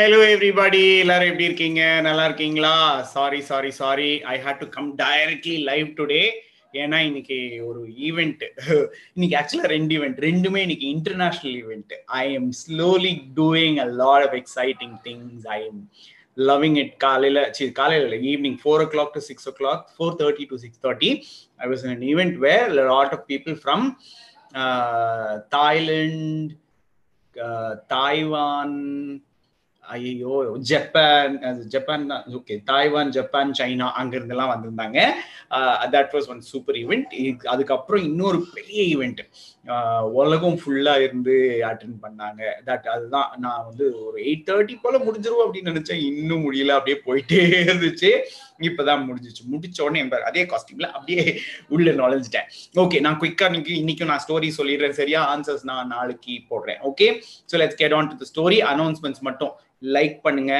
Hello everybody எல்லாரும் எப்படி இருக்கீங்க? நல்லா இருக்கீங்களா? Sorry sorry sorry I hate to come directly live today ஏன்னா இன்னைக்கு ஒரு ஈவெண்ட் இன்னைக்கு ஆக்சுவலா ரெண்டு ஈவெண்ட் ரெண்டுமே இன்னைக்கு international event I'm slowly doing a lot of exciting things I'm loving it காலையில் சரி காலையில் இல்லை evening four o'clock to six o'clock four thirty to six thirty I was an event where lot of people from Thailand Taiwan ஐயோ Japan Japan okay Taiwan Japan China அங்க வந்திருந்தாங்க. That was one super event அதுக்கப்புறம் இன்னொரு பெரிய event உலகம் ஃபுல்லா இருந்து attend பண்ணாங்க. தட் அதுதான் நான் வந்து ஒரு எயிட் தேர்ட்டி போல முடிஞ்சிருவோம் அப்படின்னு நினைச்சேன். இன்னும் முடியல. அப்படியே போயிட்டே இருந்துச்சு. இப்பதான் முடிஞ்சிச்சு. முடிச்ச உடனே அதே காஸ்டியூம்ல அப்படியே உள்ள நுழைஞ்சிட்டேன். ஓகே நான் குயிக்கா இன்னைக்கு இன்னைக்கும் நான் ஸ்டோரி சொல்லிடுறேன். சரியா? ஆன்சர்ஸ் நான் நாளைக்கு போடுறேன். Okay so let's get on to the story announcements மட்டும் லைக் பண்ணுங்க.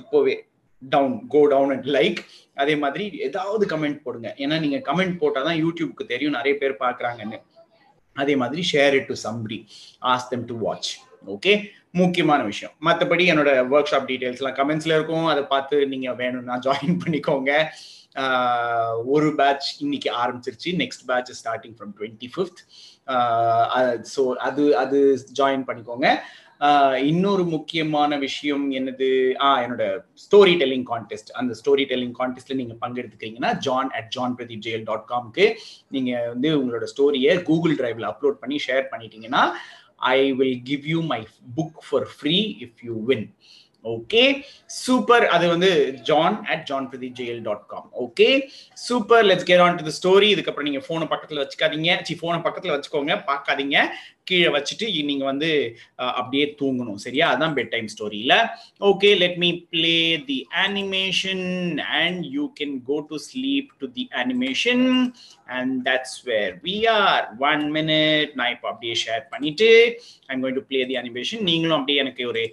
இப்போவே down go down and like அதே மாதிரி ஏதாவது கமெண்ட் போடுங்க. ஏன்னா நீங்க கமெண்ட் போட்டாதான் யூடியூப்க்கு தெரியும். நிறைய பேர் பாக்குறாங்கன்னு அதே மாதிரி share it to somebody ask them to watch okay முக்கியமான விஷயம். மற்றபடி என்னோட ஒர்க் ஷாப் டீட்டெயில்ஸ்லாம் கமெண்ட்ஸில் இருக்கும். அதை பார்த்து நீங்கள் வேணும்னா ஜாயின் பண்ணிக்கோங்க. ஒரு பேட்ச் இன்னைக்கு ஆரம்பிச்சிருச்சு. Next batch starting from twenty fifth so அது அது ஜாயின் பண்ணிக்கோங்க. இன்னொரு முக்கியமான விஷயம் என்னது? ஆ என்னோட ஸ்டோரி டெல்லிங் கான்டெஸ்ட் அந்த ஸ்டோரி டெல்லிங் கான்டெஸ்ட்ல நீங்க பங்கெடுத்துக்கிறீங்கன்னா John at John Pradeep Jeyal dot காம்க்கு நீங்க வந்து உங்களோட ஸ்டோரியை கூகுள் டிரைவ்ல அப்லோட் பண்ணி ஷேர் பண்ணிட்டீங்கன்னா I will give you my book for free if you win okay super அது வந்து John at John Pradeep Jayal dot com okay super let's carry on to the story இதுக்கப்புறம் நீங்க போனை பக்கத்துல வச்சுக்காதீங்க. சி போனை பக்கத்துல வச்சுக்கோங்க. பார்க்காதீங்க. கீழே வச்சுட்டு நீங்க வந்து அப்படியே தூங்கணும். சரியா? அதான் bed time ஸ்டோரியில okay let me play the animation and you can go to sleep to the animation and that's where we are one minute நான் இப்போ அப்படியே ஷேர் பண்ணிட்டு I'm going to play the animation நீங்களும் அப்படியே எனக்கு ஒரு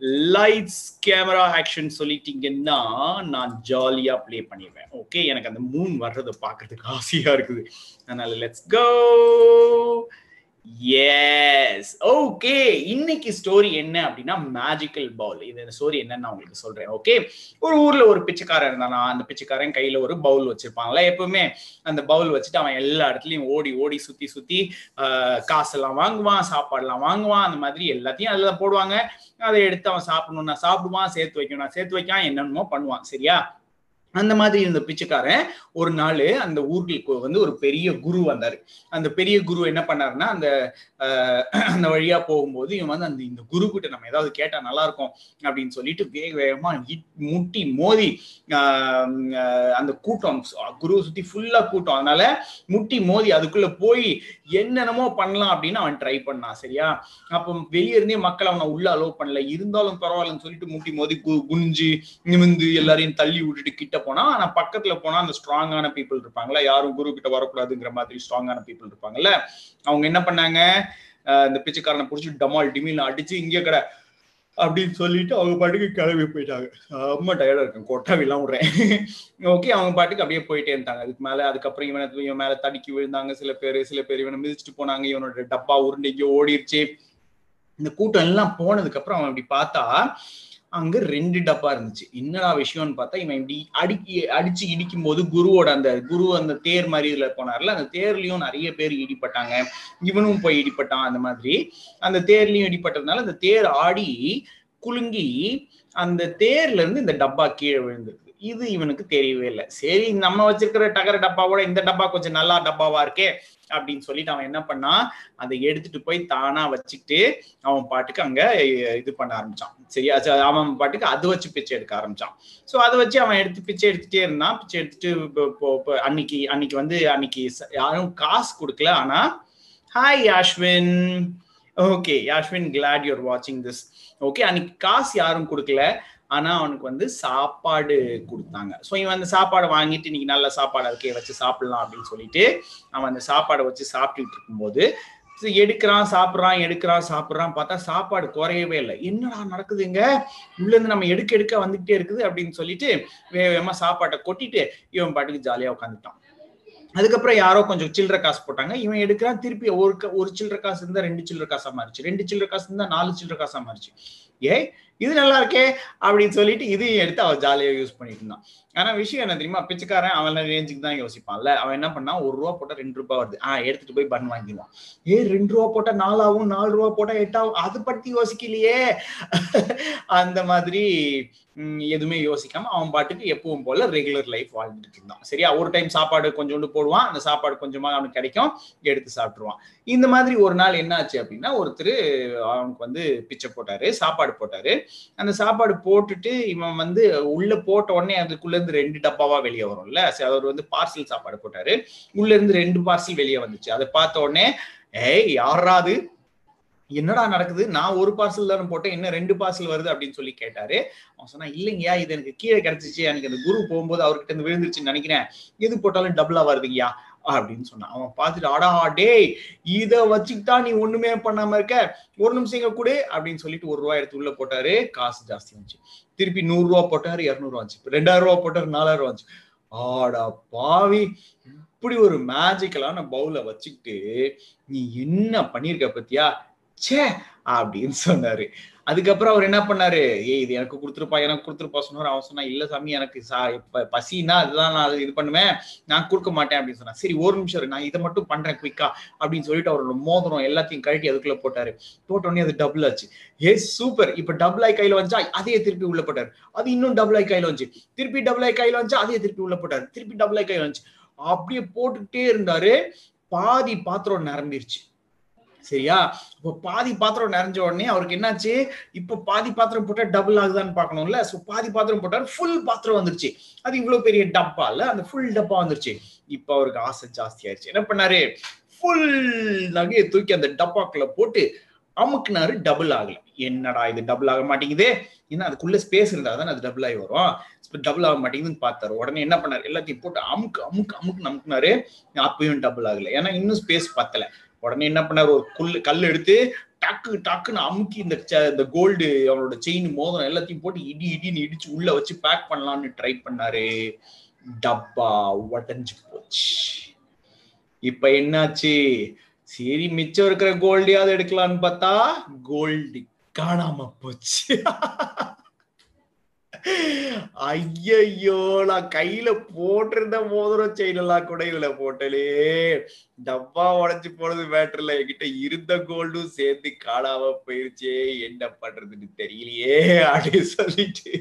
lights camera action சொல்லிட்டீங்கன்னா நான் ஜாலியா ப்ளே பண்ணிடுவேன் ஓகே எனக்கு அந்த மூன் வர்றதை பார்க்கறதுக்கு ஆசையா இருக்குது. அதனால லெட்ஸ் கோ எஸ் ஓகே இன்னைக்கு ஸ்டோரி என்ன அப்படின்னா மேஜிக்கல் பவுல் இந்த ஸ்டோரி என்னன்னு உங்களுக்கு சொல்றேன். ஓகே ஒரு ஊர்ல ஒரு பிச்சைக்காரன் இருந்தானா அந்த பிச்சைக்காரன் கையில ஒரு பவுல் வச்சிருப்பாங்களா எப்பவுமே அந்த பவுல் வச்சுட்டு அவன் எல்லா இடத்துலயும் ஓடி ஓடி சுத்தி சுத்தி காசெல்லாம் வாங்குவான் சாப்பாடுலாம் வாங்குவான். அந்த மாதிரி எல்லாத்தையும் அதுல போடுவாங்க. அதை எடுத்து அவன் சாப்பிடணும்னா சாப்பிடுவான் சேர்த்து வைக்கணும் சேர்த்து வைக்கான் என்னென்னமோ பண்ணுவான். சரியா? அந்த மாதிரி இருந்த பிச்சைக்காரன் ஒரு நாள் அந்த ஊர்களுக்கு வந்து ஒரு பெரிய குரு வந்தாரு. அந்த பெரிய குரு என்ன பண்ணாருன்னா அந்த அந்த வழியா போகும்போது இவன் வந்து அந்த இந்த குரு கிட்ட நம்ம ஏதாவது கேட்டா நல்லா இருக்கும் அப்படின்னு சொல்லிட்டு வேக வேகமா முட்டி மோதி அந்த கூட்டம் குருவை சுத்தி ஃபுல்லா கூட்டம். அதனால முட்டி மோதி அதுக்குள்ள போய் என்னென்னமோ பண்ணலாம் அப்படின்னு அவன் ட்ரை பண்ணான் சரியா? அப்போ வெளியே இருந்தே மக்கள் அவனை உள்ள அலோவ் பண்ணல. இருந்தாலும் பரவாயில்லன்னு சொல்லிட்டு முட்டி மோதி குனிஞ்சு நிமிந்து எல்லாரையும் தள்ளி விட்டுட்டு கிட்ட போனா ஆனா பக்கத்துல போனா அந்த ஸ்ட்ராங்கான பீப்புள் இருப்பாங்களா யாரும் குரு கிட்ட வரக்கூடாதுங்கிற மாதிரி ஸ்ட்ராங்கான பீப்புள் இருப்பாங்கல்ல அவங்க என்ன பண்ணாங்க? இந்த பிச்சைக்காரனை பிடிச்சி டமால் டிமில் அடிச்சு இங்கே கடை அப்படின்னு சொல்லிட்டு அவங்க பாட்டுக்கு கிளம்பி போயிட்டாங்க. ரொம்ப டயர்டா இருக்கும் கொட்டாவிலாம் விடுறேன். ஓகே அவங்க பாட்டுக்கு அப்படியே போயிட்டே இருந்தாங்க. அதுக்கு மேல அதுக்கப்புறம் இவனை இவன் மேல தடுக்கி விழுந்தாங்க சில பேர் சில பேர் இவனை மிதிச்சுட்டு போனாங்க இவனோட டப்பா உருண்டைக்கு ஓடிடுச்சு இந்த கூட்டம் எல்லாம் போனதுக்கு அப்புறம் அவன் அப்படி பார்த்தா அங்க ரெண்டு டப்பா இருந்துச்சு. என்னடா விஷயம்னு பார்த்தா இவன் இப்படி அடிக்கி அடிச்சு இடிக்கும் போது குருவோட அந்த குரு அந்த தேர் மாதிரி இதுல போனார்ல அந்த தேர்லயும் நிறைய பேர் இடிப்பட்டாங்க இவனும் போய் இடிப்பட்டான் அந்த மாதிரி. அந்த தேர்லயும் இடிப்பட்டதுனால அந்த தேர் ஆடி குலுங்கி அந்த தேர்ல இருந்து இந்த டப்பா கீழே விழுந்திருக்கு இது இவனுக்கு தெரியவே இல்லை. சரி நம்ம வச்சிருக்கிற டகர டப்பாவோட இந்த டப்பா கொஞ்சம் நல்லா டப்பாவா இருக்கே அப்படின்னு சொல்லிட்டு அவன் என்ன பண்ணா அதை எடுத்துட்டு போய் தானா வச்சுக்கிட்டு அவன் பாட்டுக்கு அங்க இது பண்ண ஆரம்பிச்சான். சரியா அவன் பாட்டுக்கு அது வச்சு பிச்சை எடுக்க ஆரம்பிச்சான். ஸோ அதை வச்சு அவன் எடுத்து பிச்சை எடுத்துட்டே இருந்தான். பிச்சை எடுத்துட்டு அன்னைக்கு அன்னைக்கு வந்து அன்னைக்கு யாரும் காசு கொடுக்கல. ஆனா hi Yashwin okay Yashwin glad you're வாட்சிங் திஸ் ஓகே அன்னைக்கு காசு யாரும் கொடுக்கல. ஆனா அவனுக்கு வந்து சாப்பாடு கொடுத்தாங்க. ஸோ இவன் அந்த சாப்பாடை வாங்கிட்டு இன்னைக்கு நல்ல சாப்பாடு இருக்கே வச்சு சாப்பிடலாம் அப்படின்னு சொல்லிட்டு அவன் அந்த சாப்பாடை வச்சு சாப்பிட்டுட்டு இருக்கும்போது எடுக்கிறான் சாப்பிட்றான் எடுக்கிறான் சாப்பிட்றான் பார்த்தா சாப்பாடு குறையவே இல்லை. என்னடா நடக்குதுங்க? உள்ளேருந்து நம்ம எடுக்க எடுக்க வந்துகிட்டே இருக்குது அப்படின்னு சொல்லிட்டு வேகமா சாப்பாட்டை கொட்டிட்டு இவன் பாட்டுக்கு ஜாலியா உட்காந்துட்டான். அதுக்கப்புறம் யாரோ கொஞ்சம் சில்லற காசு போட்டாங்க. இவன் எடுக்கிறான் திருப்பி ஒரு ஒரு சில்லற காசு இருந்தா ரெண்டு சில்லற காசா மாறிச்சு. ரெண்டு சில்லற காசு இருந்தா நாலு சில்லற காசா மாறிச்சு. ஏ இது நல்லா இருக்கே அப்படின்னு சொல்லிட்டு இதையும் எடுத்து அவன் ஜாலியாக யூஸ் பண்ணிட்டு இருந்தான். ஆனா விஷயம் என்ன தெரியுமா? பிச்சைக்காரன் அவன் ரேஞ்சுக்கு தான் யோசிப்பான்ல. அவன் என்ன பண்ணா ஒரு ரூபா போட்டா ரெண்டு ரூபா வருது. ஆஹ் எடுத்துட்டு போய் பன் வாங்கிடுவான். ஏ ரெண்டு ரூபா போட்டா நாலாவும் நாலு ரூபா போட்டா எட்டாவும் அது பத்தி யோசிக்கலையே. அந்த மாதிரி எதுவுமே யோசிக்காம அவன் பாட்டுக்கு எப்பவும் போல ரெகுலர் லைஃப் வாழ்ந்துட்டு இருந்தான். சரியா? ஒரு டைம் சாப்பாடு கொஞ்சோண்டு போடுவான். அந்த சாப்பாடு கொஞ்சமா அவனுக்கு கிடைக்கும். எடுத்து சாப்பிட்டுருவான். இந்த மாதிரி ஒரு நாள் என்ன ஆச்சு அப்படின்னா ஒருத்தர் அவனுக்கு வந்து பிச்சை போட்டாரு சாப்பாடு போட்டாரு. அந்த சாப்பாடு போட்டுட்டு இவன் வந்து உள்ள போட்ட உடனே அதுக்குள்ள இருந்து ரெண்டு டப்பாவா வெளியே வரும்ல. அவர் வந்து பார்சல் சாப்பாடு போட்டாரு. உள்ள இருந்து ரெண்டு பார்சல் வெளியே வந்துச்சு. அதை பார்த்த உடனே ஏய் யாராது என்னடா நடக்குது? நான் ஒரு பார்சல் தானே போட்டேன். என்ன ரெண்டு பார்சல் வருது? அப்படின்னு சொல்லி கேட்டாரு. அவன் சொன்னா இல்லைங்கயா இது எனக்கு கீழே கிடைச்சிச்சு. எனக்கு அந்த குரு போகும்போது அவர்கிட்ட இருந்து விழுந்துருச்சுன்னு நினைக்கிறேன். எது போட்டாலும் டபுளா வருதுங்கயா அப்படின்னு சொன்னான். அவன் பார்த்துட்டு அடா டேய் இத வச்சுக்கிட்டா நீ ஒண்ணுமே பண்ணாம இருக்க. ஒரு நிமிஷம் இங்க கொடு அப்படின்னு சொல்லிட்டு ஒரு ரூபாய் எடுத்து உள்ள போட்டாரு. காசு ஜாஸ்தி வந்துச்சு திருப்பி நூறு ரூபா போட்டாரு இருநூறு வந்துச்சு ரெண்டாயிரம் ரூபா போட்டாரு நாலாயிரம் ரூபா வந்துச்சு ஆடா பாவி. இப்படி ஒரு மேஜிக்கலான பவுல வச்சுக்கிட்டு நீ என்ன பண்ணிருக்க பத்தியா? ச்சே! அப்படின்னு சொன்னாரு. அதுக்கப்புறம் அவர் என்ன பண்ணாரு? ஏய் இது எனக்கு கொடுத்துருப்பா எனக்கு கொடுத்துருப்பா சொன்னார். அவன் சொன்னா இல்ல சாமி எனக்கு சா இப்ப பசினா அதுதான் நான் அது இது பண்ணுவேன். நான் கொடுக்க மாட்டேன் அப்படின்னு சொன்னா சரி ஒரு நிமிஷம் நான் இதை மட்டும் பண்றேன் குயிக்கா அப்படின்னு சொல்லிட்டு அவரோட மோதிரம் எல்லாத்தையும் கழட்டி அதுக்குள்ள போட்டாரு. போட்ட உடனே அது டபுள் ஆச்சு. ஏ சூப்பர் இப்ப டபுள் ஆய் கையில வந்துச்சா அதையே திருப்பி உள்ள போட்டாரு. அது இன்னும் டபுள் ஆய் கையில வந்துச்சு. திருப்பி டபுள் ஆய் கையில வந்துச்சா அதையே திருப்பி உள்ள போட்டாரு. திருப்பி டபுள் ஆய் கையில வந்துச்சு. அப்படியே போட்டுக்கிட்டே இருந்தாரு. பாதி பாத்திரம் நிரம்பிருச்சு. சரியா? இப்போ பாதி பாத்திரம் நிறைஞ்ச உடனே அவருக்கு என்னாச்சு? இப்போ பாதி பாத்திரம் போட்டா டபுள் ஆகுதான்னு பார்க்கணும்ல. ஸோ பாதி பாத்திரம் போட்டார் ஃபுல் பாத்திரம் வந்துருச்சு. அது இவ்வளவு பெரிய டப்பா இல்ல அந்த ஃபுல் டப்பா வந்துருச்சு. இப்ப அவருக்கு ஆசை ஜாஸ்தி ஆயிடுச்சு. என்ன பண்ணாரு? ஃபுல் நகையை தூக்கி அந்த டப்பாக்குள்ள போட்டு அமுக்குனாரு டபுள் ஆகல. என்னடா இது டபுள் ஆக மாட்டேங்குது? ஏன்னா அதுக்குள்ள ஸ்பேஸ் இருந்தா தான் அது டபுள் ஆகி வரும். டபுள் ஆக மாட்டேங்குதுன்னு பார்த்தாரு. உடனே என்ன பண்ணாரு? எல்லாத்தையும் போட்டு அமுக்கு அமுக்கு அமுக்கு நமக்குனாரு அப்பயும் டபுள் ஆகல. ஏன்னா இன்னும் ஸ்பேஸ் பத்தல. உடனே என்ன பண்ணாரு? ஒரு குல் கல் எடுத்து டக்கு டக்குன்னு அமுக்கி இந்த இந்த கோல்டு அவனோட செயின் மோதிரம் எல்லாத்தையும் போட்டு இடி இடின்னு இடிச்சு உள்ள வச்சு பேக் பண்ணலாம்னு ட்ரை பண்ணாரு. டப்பா உடஞ்சு போச்சு. இப்ப என்னாச்சு? சரி மிச்சம் இருக்கிற கோல்டையாவது எடுக்கலாம்னு பார்த்தா கோல்டு காணாம போச்சு. ஐயையோ நான் கையில போட்டிருந்த மோதிரம் செயின் எல்லாம் கூட இதுல போட்டலே டப்பா உடைஞ்சு போனது மேட்டர்ல என்கிட்ட இருந்த கோல்டும் சேர்த்து காணாம போயிருச்சே. என்ன பண்றதுன்னு தெரியலையே அப்படின்னு சொல்லிட்டு.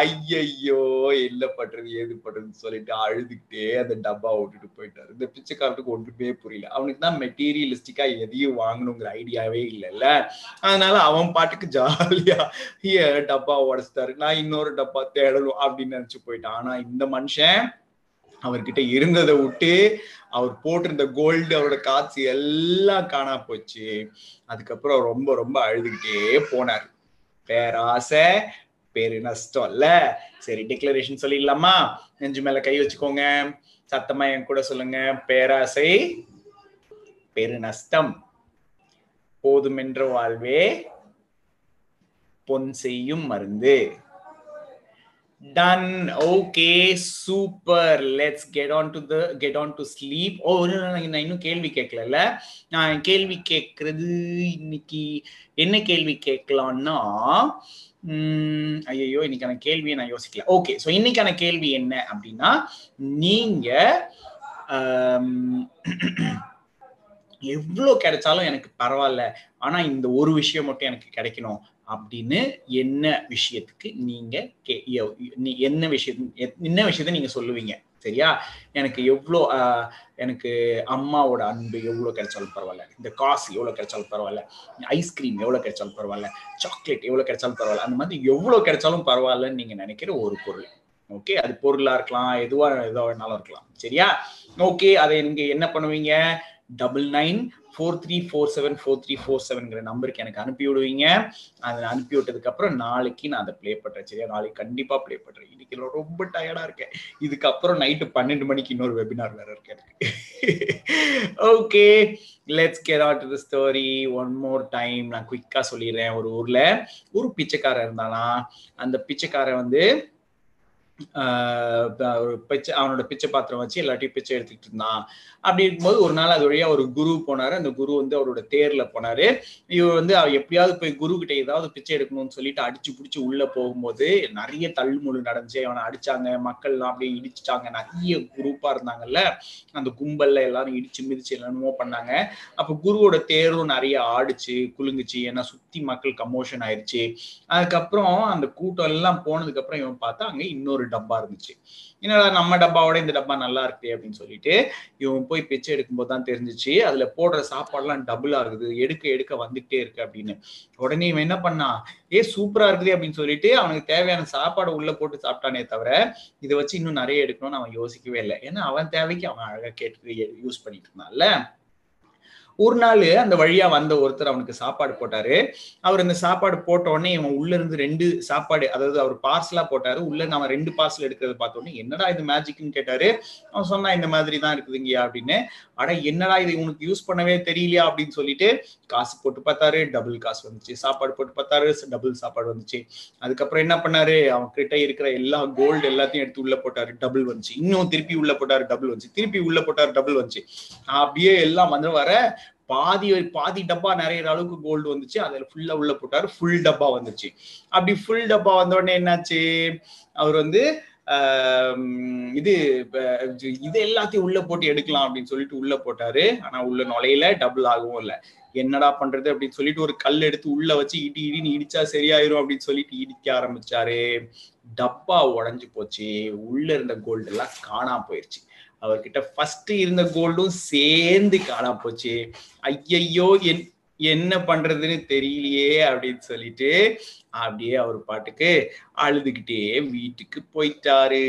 ஐயையோ என்ன பண்றது ஏது பண்றதுன்னு சொல்லிட்டு அழுதுகிட்டே அந்த டப்பா விட்டுட்டு போயிட்டாரு. இந்த பிச்சைக்காரத்துக்கு ஒன்றுமே புரியல. அவனுக்கு தான் மெட்டீரியலிஸ்டிக்கா எதையும் வாங்கணுங்கிற ஐடியாவே இல்லைல்ல. அதனால அவன் பாட்டுக்கு ஜாலியா டப்பா உடைச்சிட்டாரு. நான் இன்னொரு டப்பா தேடணும் அப்படின்னு நினைச்சு போயிட்டான். ஆனா இந்த மனுஷன் அவர்கிட்ட இருந்ததை விட்டு அவர் போட்டிருந்த கோல்டு அவரோட காசு எல்லாம் காணா போச்சு. அதுக்கப்புறம் ரொம்ப ரொம்ப அழுதுகிட்டே போனார். பேராசை பேரு நஷ்டம் இல்ல. சரி டிக்ளரேஷன் சொல்லிடலாமா? நெஞ்சு மேல கை வச்சுக்கோங்க. சத்தமா என் கூட சொல்லுங்க. பேராசை பெரு நஷ்டம். போதுமென்ற வாழ்வே பொன் செய்யும் மருந்து. Done. Okay super. Let's get on to the get on to sleep. Oh, ஓ நான் இன்னும் கேள்வி கேட்கல நான் கேள்வி கேட்கறது இன்னைக்கு என்ன கேள்வி கேட்கலாம்னா ஐயோ இன்னைக்கான கேள்வியை நான் யோசிக்கல. ஓகே ஸோ இன்னைக்கான கேள்வி என்ன அப்படின்னா நீங்க எவ்வளோ கிடைச்சாலும் எனக்கு பரவாயில்ல. ஆனால் இந்த ஒரு விஷயம் மட்டும் எனக்கு கிடைக்கணும். அப்படின்னு என்ன விஷயத்துக்கு நீங்க கே- நீ- என்ன விஷயம் என்ன விஷயத்த நீங்க சொல்லுவீங்க? சரியா? எனக்கு எவ்வளோ எனக்கு அம்மாவோட அன்பு எவ்வளோ கிடைச்சாலும் பரவாயில்ல. இந்த காசு எவ்வளோ கிடைச்சாலும் பரவாயில்ல. ஐஸ்கிரீம் எவ்வளோ கிடைச்சாலும் பரவாயில்ல. சாக்லேட் எவ்வளோ கிடைச்சாலும் பரவாயில்ல. அந்த மாதிரி எவ்வளோ கிடைச்சாலும் பரவாயில்லன்னு நீங்க நினைக்கிற ஒரு பொருள். ஓகே அது பொருளா இருக்கலாம் எதுவா எதுவா வேணாலும் இருக்கலாம். சரியா? ஓகே அதை நீங்க என்ன பண்ணுவீங்க? Double nine four three four seven four three four செவன்ங்கிற நம்பருக்கு எனக்கு அனுப்பி விடுவீங்க. அதை அனுப்பி விட்டதுக்கப்புறம் நாளைக்கு நான் அதை ப்ளே பண்ணுறேன் சரியா? நாளைக்கு கண்டிப்பாக ப்ளே பண்ணுறேன் இன்னைக்கு நான் ரொம்ப டயர்டாக இருக்கேன். இதுக்கப்புறம் நைட்டு பன்னெண்டு மணிக்கு இன்னொரு வெபினார் வேற இருக்கு எனக்கு. Okay let's carry on to story one more time நான் குயிக்காக சொல்லிடுறேன் ஒரு ஊரில். ஒரு பிச்சைக்காரன் இருந்தானா? அந்த பிச்சைக்காரன் வந்து பிச்சை அவனோட பிச்சை பாத்திரம் வச்சு எல்லாத்தையும் பிச்சை எடுத்துக்கிட்டு இருந்தான். அப்படி இருக்கும்போது ஒரு நாள் அது வழியா ஒரு குரு போனாரு. அந்த குரு வந்து அவரோட தேர்ல போனாரு. இவர் வந்து அவர் எப்படியாவது போய் குரு கிட்ட ஏதாவது பிச்சை எடுக்கணும்னு சொல்லிட்டு அடிச்சு பிடிச்சி உள்ள போகும்போது நிறைய தள்ளுமுழு நடந்துச்சு. அவனை அடிச்சாங்க மக்கள் எல்லாம் அப்படியே இடிச்சிட்டாங்க. நிறைய குரூப்பா இருந்தாங்கல்ல. அந்த கும்பல்ல எல்லாரும் இடிச்சு மிதிச்சு என்னமோ பண்ணாங்க. அப்ப குருவோட தேரும் நிறைய ஆடிச்சு குலுங்குச்சு. ஏன்னா சுத்தி மக்கள் கமோஷன் ஆயிடுச்சு அதுக்கப்புறம் அந்த கூட்டம் எல்லாம் போனதுக்கு அப்புறம் இவன் பார்த்தா அங்க இன்னொரு டப்பா இருந்துச்சு. என்னடா நம்ம டப்பாவோட இந்த டப்பா நல்லா இருக்கு அப்படின்னு சொல்லிட்டு இவன் போய் பிச்சை எடுக்கும்போது தான் தெரிஞ்சிச்சு அதுல போடுற சாப்பாடுலாம் டபுளா இருக்குது எடுக்க எடுக்க வந்துட்டே இருக்கு அப்படின்னு. உடனே இவன் என்ன பண்ணா ஏ சூப்பரா இருக்குது அப்படின்னு சொல்லிட்டு அவனுக்கு தேவையான சாப்பாடு உள்ள போட்டு சாப்பிட்டானே தவிர இதை வச்சு இன்னும் நிறைய எடுக்கணும்னு அவன் யோசிக்கவே இல்லை. ஏன்னா அவன் தேவைக்கு அவன் அழகா கேட்டு யூஸ் பண்ணிட்டு இருந்தான்ல. ஒரு நாள் அந்த வழியா வந்த ஒருத்தர் அவனுக்கு சாப்பாடு போட்டாரு. அவர் இந்த சாப்பாடு போட்ட உடனே இவன் உள்ள இருந்து ரெண்டு சாப்பாடு அதாவது அவர் பார்சலா போட்டாரு. உள்ள இருந்து அவன் ரெண்டு பார்சல் எடுக்கிறத பார்த்த உடனே என்னடா இது மேஜிக்னு கேட்டாரு. அவன் சொன்னா இந்த மாதிரி தான் இருக்குதுங்கயா அப்படின்னு. அட என்னடா இது? உனக்கு யூஸ் பண்ணவே தெரியலையா? அப்படின்னு சொல்லிட்டு காசு போட்டு பார்த்தாரு. டபுள் காசு வந்துச்சு. சாப்பாடு போட்டு பார்த்தாரு. டபுள் சாப்பாடு வந்துச்சு. அதுக்கப்புறம் என்ன பண்ணாரு? அவன் கிட்ட இருக்கிற எல்லா கோல்டு எல்லாத்தையும் எடுத்து உள்ள போட்டாரு. டபுள் வந்துச்சு. இன்னும் திருப்பி உள்ள போட்டாரு. டபுள் வந்துச்சு. திருப்பி உள்ள போட்டாரு. டபுள் வந்துச்சு. அப்படியே எல்லாம் வந்து வர பாதி பாதி டப்பா நிறைய அளவுக்கு கோல்டு வந்துச்சு. அதுல ஃபுல்லா உள்ள போட்டாரு. ஃபுல் டப்பா வந்துச்சு. அப்படி ஃபுல் டப்பா வந்த உடனே என்னாச்சு? அவர் வந்து இது இது எல்லாத்தையும் உள்ள போட்டு எடுக்கலாம் அப்படின்னு சொல்லிட்டு உள்ள போட்டாரு. ஆனா உள்ள நுழையில. டபுள் ஆகவும் இல்லை. என்னடா பண்றது அப்படின்னு சொல்லிட்டு ஒரு கல் எடுத்து உள்ள வச்சு இடி இடின்னு இடிச்சா சரியாயிரும் அப்படின்னு சொல்லிட்டு இடிக்க ஆரம்பிச்சாரு. டப்பா உடஞ்சி போச்சு. உள்ள இருந்த கோல்டு எல்லாம் காணாம போயிருச்சு. அவர்கிட்ட ஃபர்ஸ்ட் இருந்த கோல்டும் சேர்ந்து காணாம போச்சு. ஐயையோ என் என்ன பண்றதுன்னு தெரியலையே அப்படின்னு சொல்லிட்டு அப்படியே அவர் பாட்டுக்கு அழுதுகிட்டே வீட்டுக்கு போயிட்டாரு.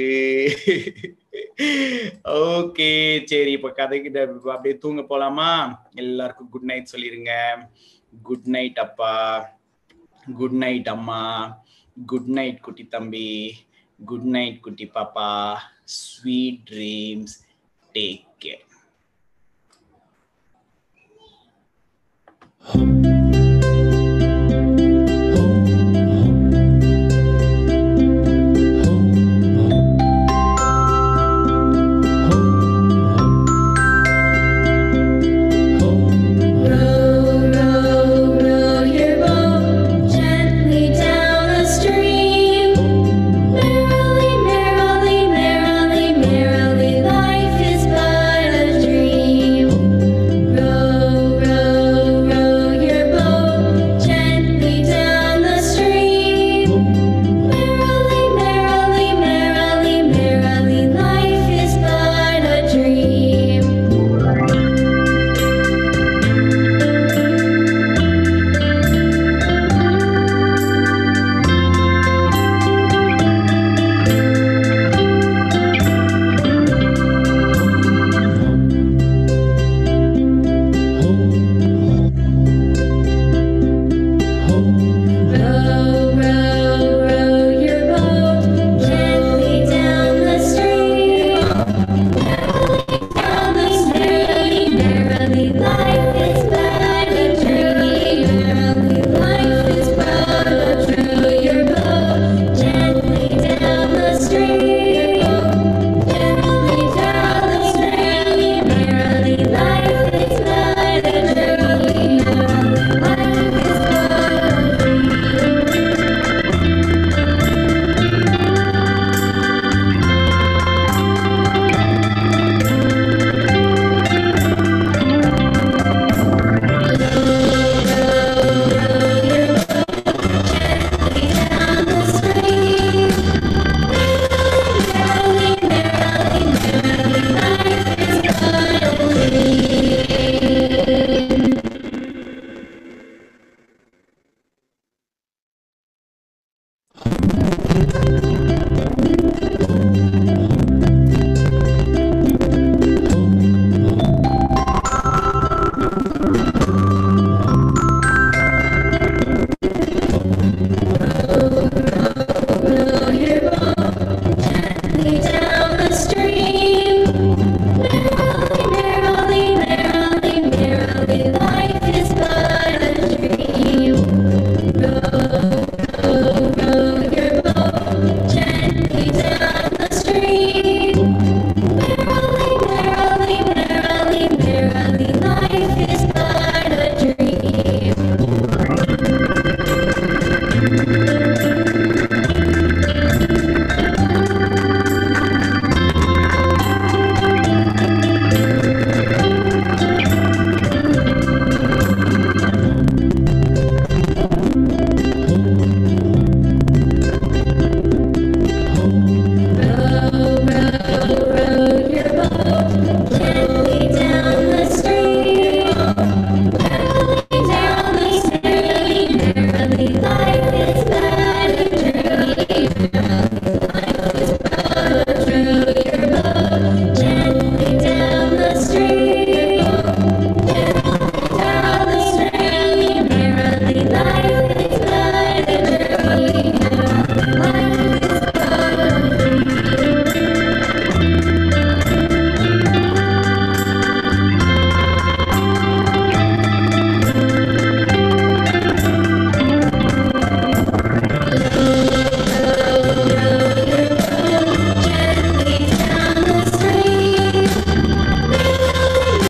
ஓகே சரி இப்ப கதைக்கிட்ட அப்படியே தூங்க போலாமா? எல்லாருக்கும் குட் நைட் சொல்லிருங்க. குட் நைட் அப்பா. குட் நைட் அம்மா. குட் நைட் குட்டி தம்பி குட் நைட் குட்டி பாப்பா ஸ்வீட் ட்ரீம்ஸ் டேக் கேர்